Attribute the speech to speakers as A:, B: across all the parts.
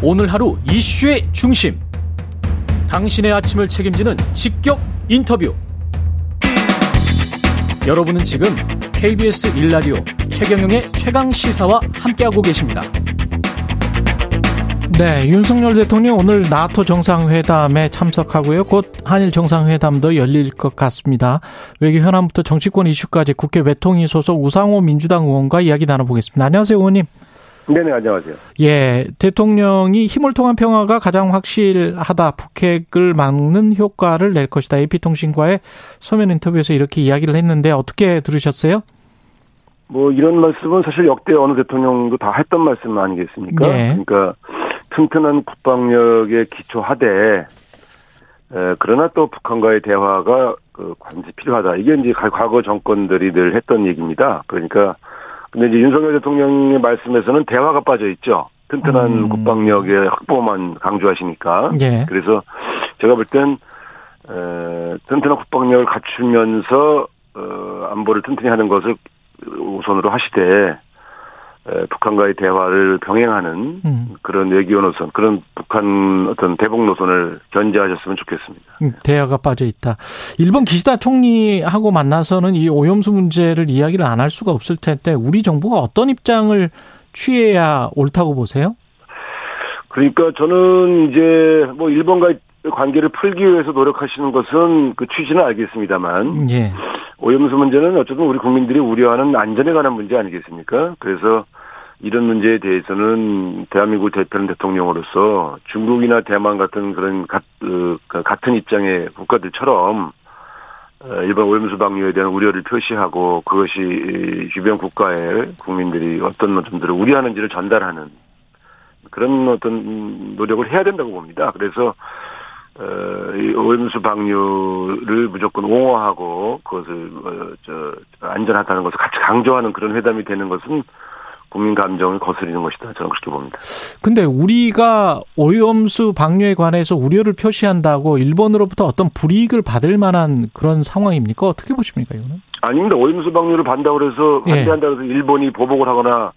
A: 오늘 하루 이슈의 중심. 당신의 아침을 책임지는 직격 인터뷰. 여러분은 지금 KBS 일라디오 최경영의 최강 시사와 함께하고 계십니다.
B: 네, 윤석열 대통령 오늘 나토 정상회담에 참석하고요. 곧 한일 정상회담도 열릴 것 같습니다. 외교 현안부터 정치권 이슈까지 국회 외통위 소속 우상호 민주당 의원과 이야기 나눠보겠습니다. 안녕하세요, 의원님.
C: 네네, 안녕하세요.
B: 예, 대통령이 힘을 통한 평화가 가장 확실하다. 북핵을 막는 효과를 낼 것이다. AP통신과의 서면 인터뷰에서 이렇게 이야기를 했는데 어떻게 들으셨어요?
C: 뭐 이런 말씀은 사실 역대 어느 대통령도 다 했던 말씀 아니겠습니까?
B: 네.
C: 그러니까 튼튼한 국방력에 기초하되 에, 그러나 또 북한과의 대화가 그 관시 필요하다. 이게 이제 과거 정권들이 늘 했던 얘기입니다. 그러니까 근데 이제 윤석열 대통령의 말씀에서는 대화가 빠져 있죠. 튼튼한
B: 음.
C: 국방력의 확보만 강조하시니까.
B: 예.
C: 그래서 제가 볼 땐 튼튼한 국방력을 갖추면서 어, 안보를 튼튼히 하는 것을 우선으로 하시되 에, 북한과의 대화를 병행하는
B: 음,
C: 그런 외교 노선, 그런 북한 어떤 대북 노선을 견제하셨으면 좋겠습니다.
B: 음, 대화가 빠져 있다. 일본 기시다 총리하고 만나서는 이 오염수 문제를 이야기를 안 할 수가 없을 텐데 우리 정부가 어떤 입장을 취해야 옳다고 보세요?
C: 그러니까 저는 이제 뭐 일본과의 관계를 풀기 위해서 노력하시는 것은 그 취지는 알겠습니다만
B: 예.
C: 오염수 문제는 어쨌든 우리 국민들이 우려하는 안전에 관한 문제 아니겠습니까? 그래서 이런 문제에 대해서는 대한민국 대표는 대통령으로서 중국이나 대만 같은 그런 가, 어, 같은 입장의 국가들처럼 어, 일본 오염수 방류에 대한 우려를 표시하고 그것이 주변 국가의 국민들이 어떤 점들을 우려하는지를 전달하는 그런 어떤 노력을 해야 된다고 봅니다. 그래서 어, 이 오염수 방류를 무조건 옹호하고 그것을 어, 저 안전하다는 것을 같이 강조하는 그런 회담이 되는 것은 국민 감정을 거스리는 것이다. 저는 그렇게 봅니다.
B: 근데 우리가 오염수 방류에 관해서 우려를 표시한다고 일본으로부터 어떤 불이익을 받을 만한 그런 상황입니까? 어떻게 보십니까, 이거는?
C: 아닙니다. 오염수 방류를 반다고 그래서
B: 예.
C: 반대한다고 해서 일본이 보복을 하거나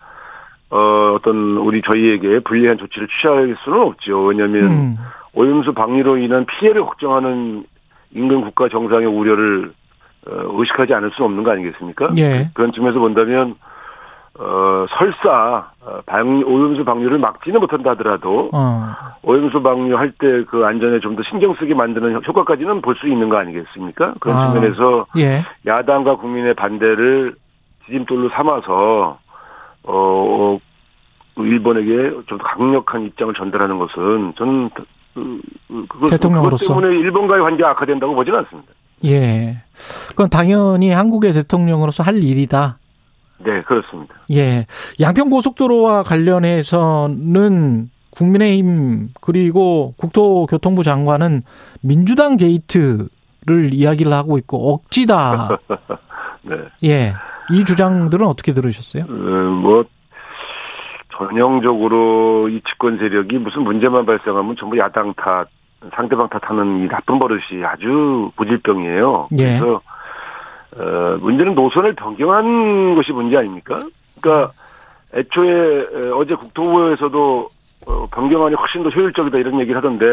C: 어, 어떤 우리 저희에게 불리한 조치를 취할 수는 없죠. 왜냐하면
B: 음,
C: 오염수 방류로 인한 피해를 걱정하는 인근 국가 정상의 우려를 어, 의식하지 않을 수는 없는 거 아니겠습니까?
B: 예.
C: 그런 측면에서 본다면 어, 설사 어, 방, 오염수 방류를 막지는 못한다 하더라도
B: 어,
C: 오염수 방류할 때 그 안전에 좀 더 신경 쓰게 만드는 효과까지는 볼 수 있는 거 아니겠습니까? 그런
B: 아.
C: 측면에서
B: 예.
C: 야당과 국민의 반대를 지짐돌로 삼아서 어, 어, 일본에게 좀더 강력한 입장을 전달하는 것은 저는 그, 그, 그것,
B: 대통령으로서.
C: 그것 때문에 일본과의 관계가 악화된다고 보지는 않습니다.
B: 예. 그건 당연히 한국의 대통령으로서 할 일이다.
C: 네, 그렇습니다.
B: 예. 양평 고속도로와 관련해서는 국민의힘 그리고 국토교통부 장관은 민주당 게이트를 이야기를 하고 있고 억지다.
C: 네.
B: 예. 이 주장들은 어떻게 들으셨어요?
C: 어, 뭐 전형적으로 이 집권 세력이 무슨 문제만 발생하면 전부 야당 탓, 상대방 탓하는 이 나쁜 버릇이 아주 고질병이에요.
B: 예.
C: 그래서 어, 문제는 노선을 변경한 것이 문제 아닙니까? 그러니까 애초에 에, 어제 국토부에서도 어, 변경안이 훨씬 더 효율적이다 이런 얘기를 하던데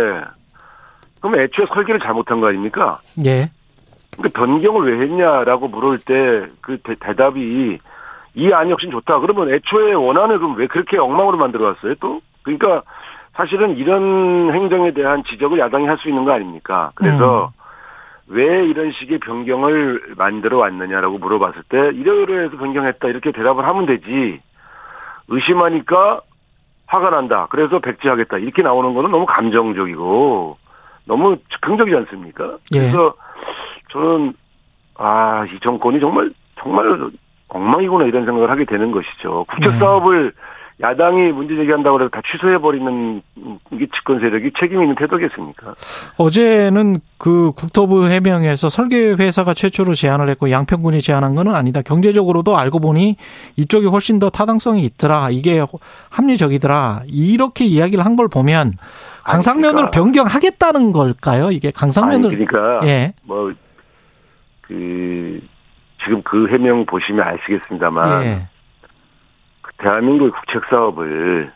C: 그럼 애초에 설계를 잘못한 거 아닙니까?
B: 예.
C: 그러니까 변경을 왜 했냐라고 물을 때 그 대답이 이 안이 훨씬 좋다. 그러면 애초에 원안을 그럼 왜 그렇게 엉망으로 만들어 왔어요 또? 그러니까 사실은 이런 행정에 대한 지적을 야당이 할 수 있는 거 아닙니까? 그래서 왜 이런 식의 변경을 만들어 왔느냐라고 물어봤을 때 이러이러 해서 변경했다 이렇게 대답을 하면 되지 의심하니까 화가 난다. 그래서 백지하겠다. 이렇게 나오는 거는 너무 감정적이고 너무 즉흥적이지 않습니까?
B: 예.
C: 그래서 저는 아, 이 정권이 정말 정말 엉망이구나 이런 생각을 하게 되는 것이죠. 국책
B: 네.
C: 사업을 야당이 문제 제기한다고 해서 다 취소해버리는 이게 집권 세력이 책임 있는 태도겠습니까?
B: 어제는 그 국토부 해명에서 설계 회사가 최초로 제안을 했고 양평군이 제안한 거는 아니다. 경제적으로도 알고 보니 이쪽이 훨씬 더 타당성이 있더라. 이게 합리적이더라. 이렇게 이야기를 한 걸 보면 강상면으로
C: 그러니까.
B: 변경하겠다는 걸까요? 이게 강상면을
C: 그러니까
B: 예.
C: 뭐 그 지금 그 해명 보시면 아시겠습니다만
B: 예.
C: 그 대한민국의 국책 사업을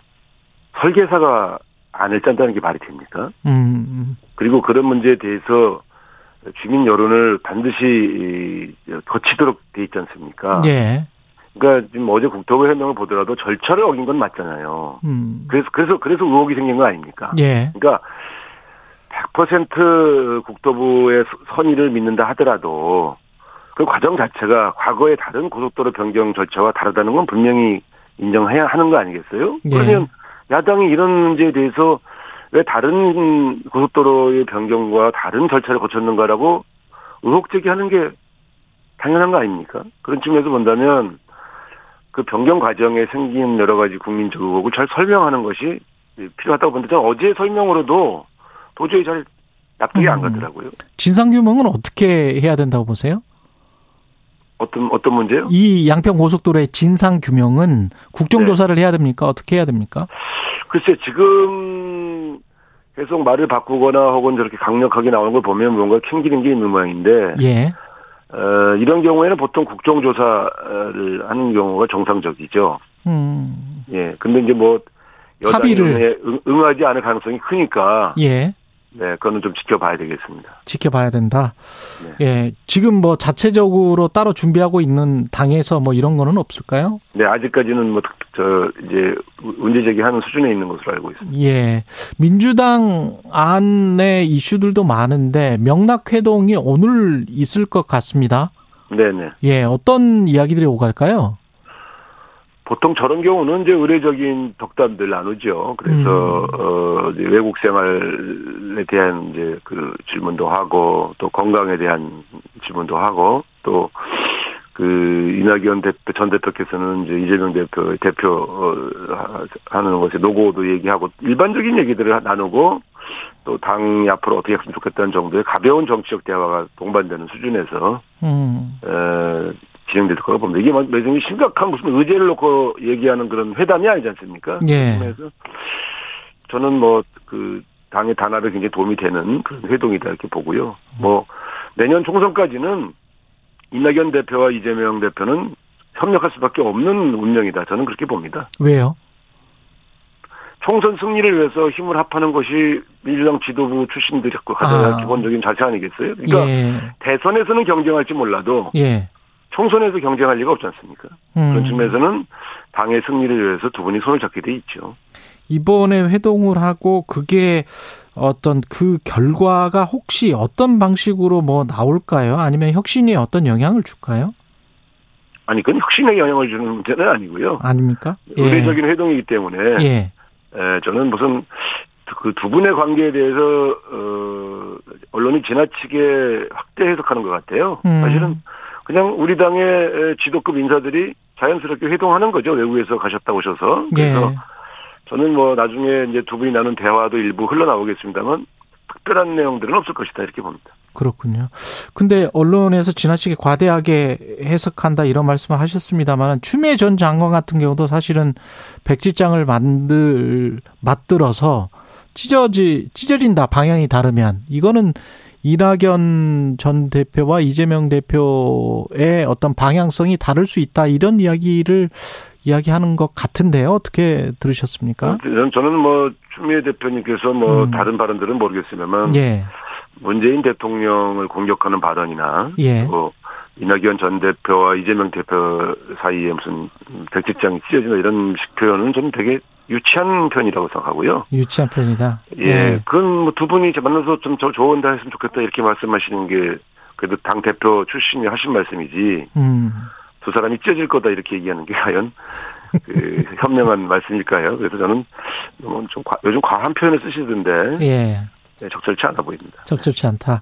C: 설계사가 안을 짠다는 게 말이 됩니까?
B: 음.
C: 그리고 그런 문제에 대해서 주민 여론을 반드시 거치도록 돼 있지 않습니까?
B: 예.
C: 그러니까 지금 어제 국토부 해명을 보더라도 절차를 어긴 건 맞잖아요.
B: 음.
C: 그래서 그래서 그래서 의혹이 생긴 거 아닙니까?
B: 예.
C: 그러니까 100% 국토부의 선의를 믿는다 하더라도 그 과정 자체가 과거의 다른 고속도로 변경 절차와 다르다는 건 분명히 인정해야 하는 거 아니겠어요?
B: 예.
C: 그러면 야당이 이런 문제에 대해서 왜 다른 고속도로의 변경과 다른 절차를 거쳤는가라고 의혹 제기하는 게 당연한 거 아닙니까? 그런 측면에서 본다면 그 변경 과정에 생긴 여러 가지 국민적 의혹을 잘 설명하는 것이 필요하다고 보는데 저는 어제 설명으로도 도저히 잘 납득이 안
B: 음.
C: 가더라고요.
B: 진상 규명은 어떻게 해야 된다고 보세요?
C: 어떤 어떤 문제요?
B: 이 양평 고속도로의 진상 규명은 국정 조사를 해야 됩니까? 어떻게 해야 됩니까?
C: 글쎄 지금 계속 말을 바꾸거나 혹은 저렇게 강력하게 나오는 걸 보면 뭔가 캥기는 게 있는 모양인데
B: 예.
C: 어, 이런 경우에는 보통 국정조사를 하는 경우가 정상적이죠.
B: 음.
C: 예. 근데 이제 뭐
B: 합의를.
C: 응, 응하지 않을 가능성이 크니까
B: 예.
C: 네, 그거는 좀 지켜봐야 되겠습니다.
B: 지켜봐야 된다.
C: 네.
B: 예. 지금 뭐 자체적으로 따로 준비하고 있는 당에서 뭐 이런 거는 없을까요?
C: 네, 아직까지는 뭐 저 이제 문제 제기하는 수준에 있는 것으로 알고 있습니다.
B: 예. 민주당 안에 이슈들도 많은데 명락 회동이 오늘 있을 것 같습니다.
C: 네, 네.
B: 예. 어떤 이야기들이 오갈까요?
C: 보통 저런 경우는 이제 의례적인 덕담들 나누죠. 그래서 어 이제 외국 생활에 대한 이제 그 질문도 하고 또 건강에 대한 질문도 하고 또 그 이낙연 대표 전 대표께서는 이제 이재명 대표 대표 어, 하- 하는 것에 노고도 얘기하고 일반적인 얘기들을 나누고 또 당이 앞으로 어떻게 했으면 좋겠다는 정도의 가벼운 정치적 대화가 동반되는 수준에서
B: 음.
C: 에, 진행될 거라고 봅니다. 이게 뭐 매정이 심각한 무슨 의제를 놓고 얘기하는 그런 회담이 아니지 않습니까?
B: 예.
C: 그래서 저는 뭐 그 당의 단합에 굉장히 도움이 되는 그런 회동이다 이렇게 보고요. 뭐 내년 총선까지는 이낙연 대표와 이재명 대표는 협력할 수밖에 없는 운명이다. 저는 그렇게 봅니다.
B: 왜요?
C: 총선 승리를 위해서 힘을 합하는 것이 민주당 지도부 출신들이 가져야
B: 아.
C: 기본적인 자세 아니겠어요? 그러니까
B: 예.
C: 대선에서는 경쟁할지 몰라도
B: 예.
C: 총선에서 경쟁할 리가 없지 않습니까? 그런
B: 음.
C: 측면에서는 당의 승리를 위해서 두 분이 손을 잡게 돼 있죠.
B: 이번에 회동을 하고 그게 어떤 그 결과가 혹시 어떤 방식으로 뭐 나올까요? 아니면 혁신이 어떤 영향을 줄까요?
C: 아니, 그건 혁신에 영향을 주는 문제는 아니고요.
B: 아닙니까? 예.
C: 의례적인 회동이기 때문에
B: 예.
C: 에, 저는 무슨 그 두 분의 관계에 대해서 어, 언론이 지나치게 확대 해석하는 것 같아요.
B: 음.
C: 사실은 그냥 우리 당의 에, 지도급 인사들이 자연스럽게 회동하는 거죠. 외국에서 가셨다 오셔서. 그래서
B: 예.
C: 저는 뭐 나중에 이제 두 분이 나눈 대화도 일부 흘러나오겠습니다만 특별한 내용들은 없을 것이다 이렇게 봅니다.
B: 그렇군요. 근데 언론에서 지나치게 과대하게 해석한다 이런 말씀을 하셨습니다만 추미애 전 장관 같은 경우도 사실은 백지장을 만들 만들어서 찢어지 찢어진다 방향이 다르면 이거는 이낙연 전 대표와 이재명 대표의 어떤 방향성이 다를 수 있다 이런 이야기를 이야기하는 것 같은데요. 어떻게 들으셨습니까?
C: 저는, 저는 뭐 추미애 대표님께서 뭐
B: 음.
C: 다른 발언들은 모르겠으면
B: 예,
C: 문재인 대통령을 공격하는 발언이나
B: 예.
C: 또 이낙연 전 대표와 이재명 대표 사이에 무슨 백직장이 찢어진다 이런 식 표현은 좀 되게 유치한 편이라고 생각하고요.
B: 유치한 편이다.
C: 예, 그건 뭐 두 분이 만나서 좀저 좋은 데 했으면 좋겠다 이렇게 말씀하시는 게 그래도 당 대표 출신이 하신 말씀이지
B: 음.
C: 두 사람이 찢어질 거다 이렇게 얘기하는 게 과연 그 현명한 말씀일까요? 그래서 저는 너무 좀 과- 요즘 과한 표현을 쓰시던데
B: 예.
C: 네, 적절치 않아 보입니다.
B: 적절치 않다.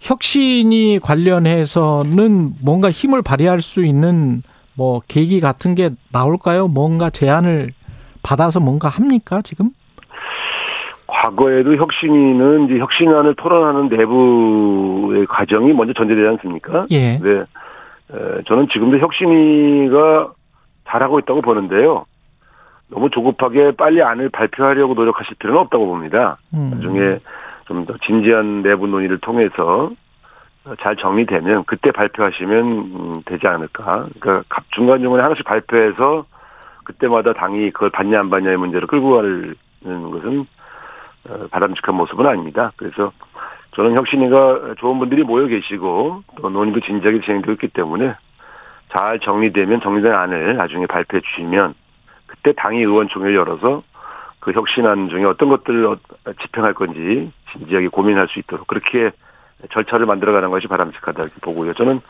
B: 혁신이 관련해서는 뭔가 힘을 발휘할 수 있는 뭐 계기 같은 게 나올까요? 뭔가 제안을 받아서 뭔가 합니까 지금?
C: 과거에도 혁신위는 이제 혁신안을 토론하는 내부의 과정이 먼저 전제되지 않습니까?
B: 예.
C: 네. 에, 저는 지금도 혁신위가 잘하고 있다고 보는데요. 너무 조급하게 빨리 안을 발표하려고 노력하실 필요는 없다고 봅니다.
B: 음.
C: 나중에 좀 더 진지한 내부 논의를 통해서 잘 정리되면 그때 발표하시면 음, 되지 않을까. 그러니까 갑- 중간 중간에 하나씩 발표해서 그때마다 당이 그걸 받냐 안 받냐의 문제를 끌고 가는 것은 어, 바람직한 모습은 아닙니다. 그래서 저는 혁신위가 좋은 분들이 모여 계시고 또 논의도 진지하게 진행되고 있기 때문에 잘 정리되면 정리된 안을 나중에 발표해 주시면 그때 당의 의원총회를 열어서 그 혁신안 중에 어떤 것들을 집행할 건지 진지하게 고민할 수 있도록 그렇게 절차를 만들어가는 것이 바람직하다 이렇게 보고요. 저는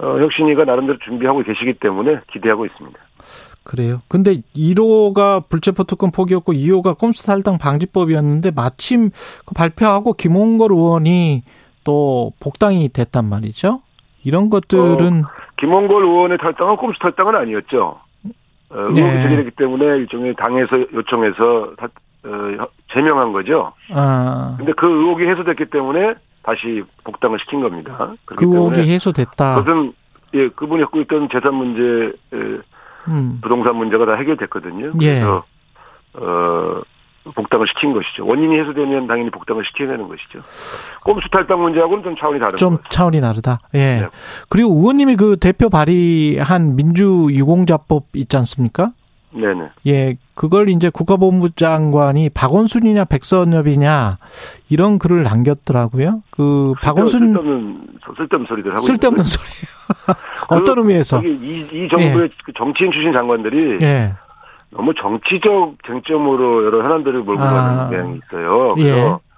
C: 어, 혁신위가 나름대로 준비하고 계시기 때문에 기대하고 있습니다.
B: 그래요. 근데 1호가 불체포 특권 포기였고 2호가 꼼수 탈당 방지법이었는데 마침 그 발표하고 김홍걸 의원이 또 복당이 됐단 말이죠. 이런 것들은 어,
C: 김홍걸 의원의 탈당은 꼼수 탈당은 아니었죠. 어, 의혹이 네. 제기됐기 때문에 일종의 당에서 요청해서 다, 어, 제명한 거죠. 아. 근데 그 의혹이 해소됐기 때문에 다시 복당을 시킨 겁니다.
B: 그 의혹이 해소됐다.
C: 그것은 예 그분이 갖고 있던 재산 문제, 음. 부동산 문제가 다 해결됐거든요. 예. 그래서 예. 어 복당을 시킨 것이죠. 원인이 해소되면 당연히 복당을 시켜야 되는 것이죠. 꼼수 탈당 문제하고는 좀 차원이 다른
B: 좀
C: 거죠.
B: 차원이 다르다. 예. 네. 그리고 의원님이 그 대표 발의한 민주유공자법 있지 않습니까?
C: 네네.
B: 예, 그걸 이제 국가본부 장관이 박원순이냐 백선엽이냐 이런 글을 남겼더라고요. 그 박원순
C: 쓸데없는 쓸데없는 소리들 하고
B: 쓸데없는 소리. 어떤 그, 의미에서?
C: 이, 이 정부의 예. 그 정치인 출신 장관들이 예. 너무 정치적 쟁점으로 여러 현안들을 몰고 아. 가는 경향이 있어요. 그래서 예.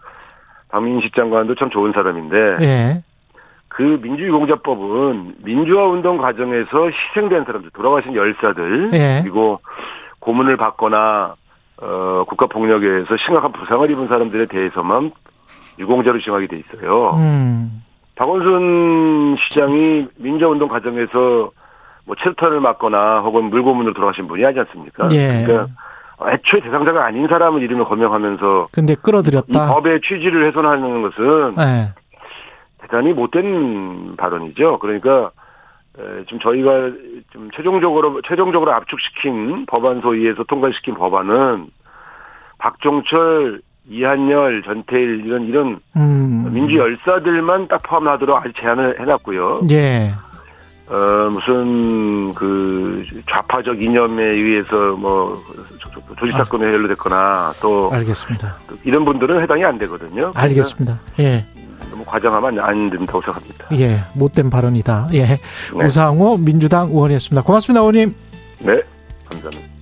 C: 박민식 장관도 참 좋은 사람인데 예. 그 민주유공자법은 민주화 운동 과정에서 희생된 사람들, 돌아가신 열사들 예. 그리고 고문을 받거나 어, 국가 폭력에 의해서 심각한 부상을 입은 사람들에 대해서만 유공자로 지정하게 돼 있어요. 음. 박원순 시장이 민주화 운동 과정에서 뭐 체류탄을 맞거나 혹은 물고문으로 돌아가신 분이 아니지 않습니까? 예. 그러니까 애초에 대상자가 아닌 사람을 이름을 거명하면서
B: 근데 끌어들였다. 이
C: 법의 취지를 훼손하는 것은 예. 대단히 못된 발언이죠. 그러니까 지금 저희가 좀 최종적으로 최종적으로 압축시킨 법안 소위에서 통과시킨 법안은 박종철, 이한열, 전태일 이런 이런 음. 민주 열사들만 딱 포함하도록 아직 제안을 해놨고요. 예. 어, 무슨, 그, 좌파적 이념에 의해서 뭐, 조직 사건에 아. 연루됐거나 또.
B: 알겠습니다.
C: 이런 분들은 해당이 안 되거든요.
B: 알겠습니다. 예.
C: 너무 과장하면 안 된다고 생각합니다.
B: 예, 못된 발언이다. 예. 네. 우상호 민주당 의원이었습니다. 고맙습니다, 의원님.
C: 네, 감사합니다.